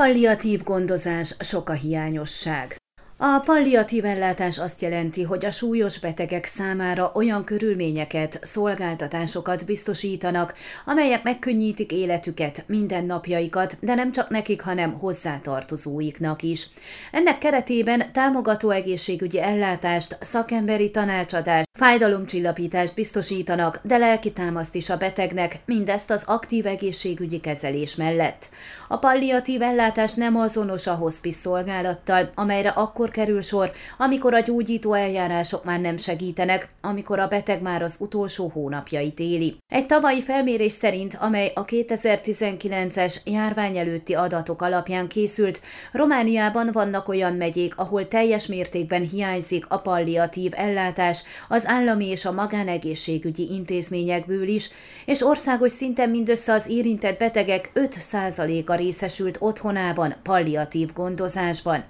Palliatív gondozás sok a hiányosság. A palliatív ellátás azt jelenti, hogy a súlyos betegek számára olyan körülményeket, szolgáltatásokat biztosítanak, amelyek megkönnyítik életüket, mindennapjaikat, de nem csak nekik, hanem hozzátartozóiknak is. Ennek keretében támogató egészségügyi ellátást, szakemberi tanácsadást, fájdalomcsillapítást biztosítanak, de lelki támaszt is a betegnek, mindezt az aktív egészségügyi kezelés mellett. A palliatív ellátás nem azonos a hospice szolgálattal, amelyre akkor akkor kerül sor, amikor a gyógyító eljárások már nem segítenek, amikor a beteg már az utolsó hónapjait éli. Egy tavalyi felmérés szerint, amely a 2019-es járvány előtti adatok alapján készült, Romániában vannak olyan megyék, ahol teljes mértékben hiányzik a palliatív ellátás az állami és a magánegészségügyi intézményekből is, és országos szinten mindössze az érintett betegek 5%-a részesült otthonában palliatív gondozásban.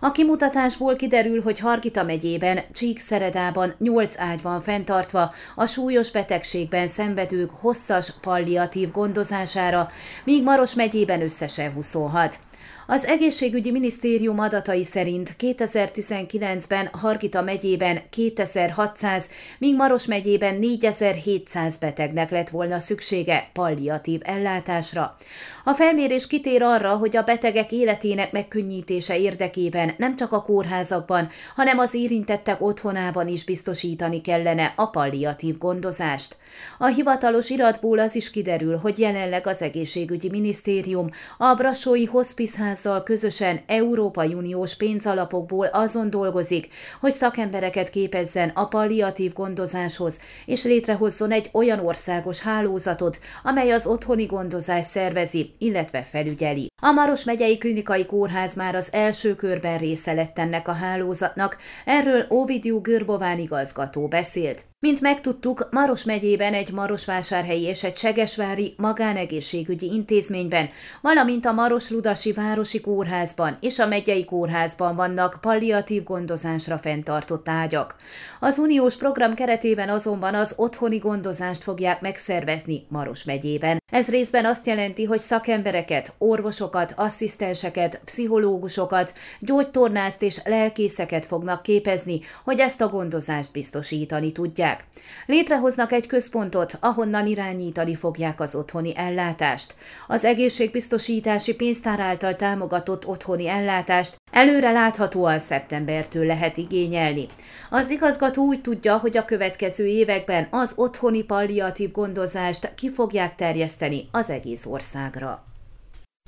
A kimutatás kutatásból kiderül, hogy Hargita megyében, Csíkszeredában 8 ágy van fenntartva a súlyos betegségben szenvedők hosszas palliatív gondozására, míg Maros megyében összesen 26. Az egészségügyi minisztérium adatai szerint 2019-ben Hargita megyében 2600, míg Maros megyében 4700 betegnek lett volna szüksége palliatív ellátásra. A felmérés kitér arra, hogy a betegek életének megkönnyítése érdekében nem csak a kórházakban, hanem az érintettek otthonában is biztosítani kellene a palliatív gondozást. A hivatalos iratból az is kiderül, hogy jelenleg az egészségügyi minisztérium a Brassói Hospice Egyházzal közösen Európai Uniós pénzalapokból azon dolgozik, hogy szakembereket képezzen a palliatív gondozáshoz, és létrehozzon egy olyan országos hálózatot, amely az otthoni gondozást szervezi, illetve felügyeli. A Maros megyei klinikai kórház már az első körben része lett ennek a hálózatnak, erről Ovidiu Görbován igazgató beszélt. Mint megtudtuk, Maros megyében egy Marosvásárhelyi és egy Segesvári magánegészségügyi intézményben, valamint a Maros-Ludasi Városi Kórházban és a megyei kórházban vannak palliatív gondozásra fenntartott ágyak. Az uniós program keretében azonban az otthoni gondozást fogják megszervezni Maros megyében. Ez részben azt jelenti, hogy szakembereket, orvosokat, asszisztenseket, pszichológusokat, gyógytornászt és lelkészeket fognak képezni, hogy ezt a gondozást biztosítani tudják. Létrehoznak egy központot, ahonnan irányítani fogják az otthoni ellátást. Az egészségbiztosítási pénztár által támogatott otthoni ellátást előre láthatóan szeptembertől lehet igényelni. Az igazgató úgy tudja, hogy a következő években az otthoni palliatív gondozást ki fogják terjeszteni az egész országra.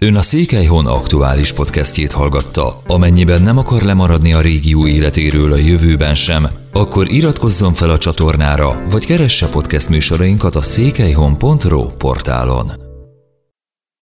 Ön a Székelyhon aktuális podcastjét hallgatta. Amennyiben nem akar lemaradni a régió életéről a jövőben sem, akkor iratkozzon fel a csatornára, vagy keresse podcast műsorainkat a székelyhon.pro portálon.